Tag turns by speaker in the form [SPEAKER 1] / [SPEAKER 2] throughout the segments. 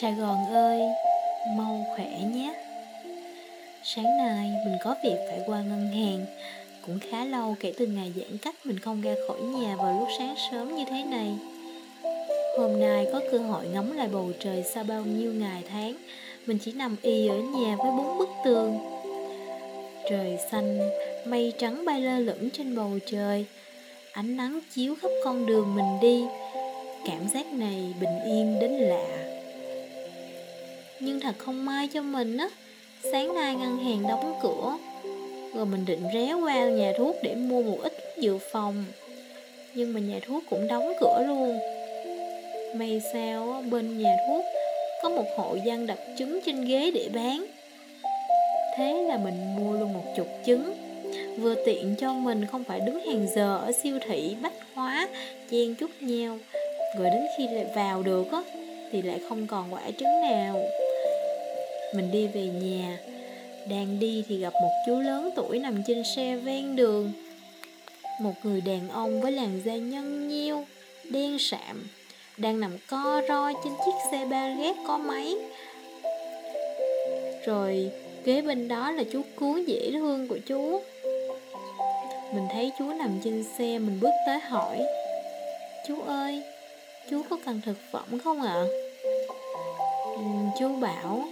[SPEAKER 1] Sài Gòn ơi, mau khỏe nhé. Sáng nay mình có việc phải qua ngân hàng. Cũng khá lâu kể từ ngày giãn cách mình không ra khỏi nhà vào lúc sáng sớm như thế này. Hôm nay có cơ hội ngắm lại bầu trời sau bao nhiêu ngày tháng. Mình chỉ nằm y ở nhà với bốn bức tường. Trời xanh, mây trắng bay lơ lửng trên bầu trời. Ánh nắng chiếu khắp con đường mình đi. Cảm giác này bình yên đến lạ. Nhưng thật không may cho mình á, Sáng nay ngân hàng đóng cửa, Rồi mình định ré qua nhà thuốc để mua một ít dự phòng. Nhưng mà nhà thuốc cũng đóng cửa luôn. May sao bên nhà thuốc Có một hộ dân đặt trứng trên ghế để bán. Thế là mình mua luôn một chục trứng. Vừa tiện cho mình không phải đứng hàng giờ ở siêu thị bách hóa, Chen chút nhau. Rồi đến khi lại vào được á, Thì lại không còn quả trứng nào mình đi về nhà Đang đi thì gặp một chú lớn tuổi nằm trên xe ven đường Một người đàn ông với làn da nhân nhiêu Đen sạm, Đang nằm co ro trên chiếc xe ba gác có máy Rồi, kế bên đó là chú cứu dễ thương của chú Mình thấy chú nằm trên xe, Mình bước tới hỏi, Chú ơi, Chú có cần thực phẩm không ạ? À? chú bảo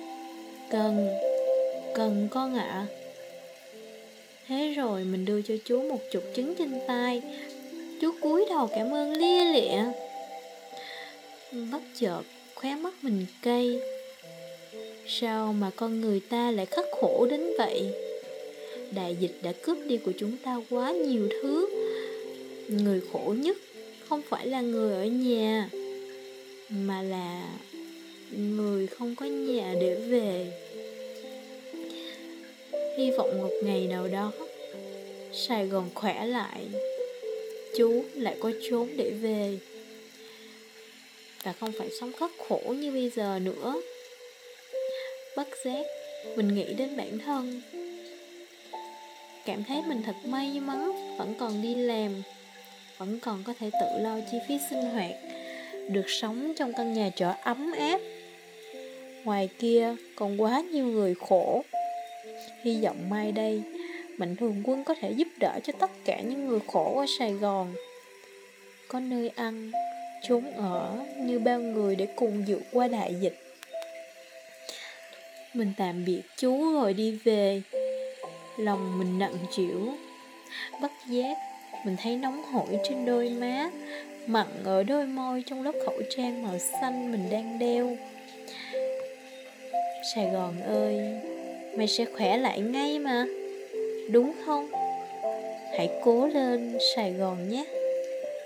[SPEAKER 1] Cần. Cần con ạ. À. Thế rồi mình đưa cho chú một chục trứng trên tay. Chú cúi đầu cảm ơn lia lịa. Bất chợt khóe mắt mình cay. Sao mà con người ta lại khắc khổ đến vậy? Đại dịch đã cướp đi của chúng ta quá nhiều thứ. Người khổ nhất không phải là người ở nhà, Mà là người không có nhà để về. Hy vọng một ngày nào đó, sài gòn khỏe lại. Chú lại có chốn để về. Và không phải sống khắc khổ như bây giờ nữa. Bất giác, mình nghĩ đến bản thân. Cảm thấy mình thật may mắn, vẫn còn đi làm. Vẫn còn có thể tự lo chi phí sinh hoạt, được sống trong căn nhà trọ ấm áp. Ngoài kia còn quá nhiều người khổ. Hy vọng mai đây Mạnh thường quân có thể giúp đỡ cho tất cả những người khổ ở Sài Gòn. Có nơi ăn, trốn ở như bao người để cùng vượt qua đại dịch. Mình tạm biệt chú rồi đi về. Lòng mình nặng chịu Bất giác Mình thấy nóng hổi trên đôi má Mặn ở đôi môi trong lớp khẩu trang màu xanh mình đang đeo. Sài Gòn ơi, mày sẽ khỏe lại ngay mà, đúng không? Hãy cố lên Sài Gòn nhé.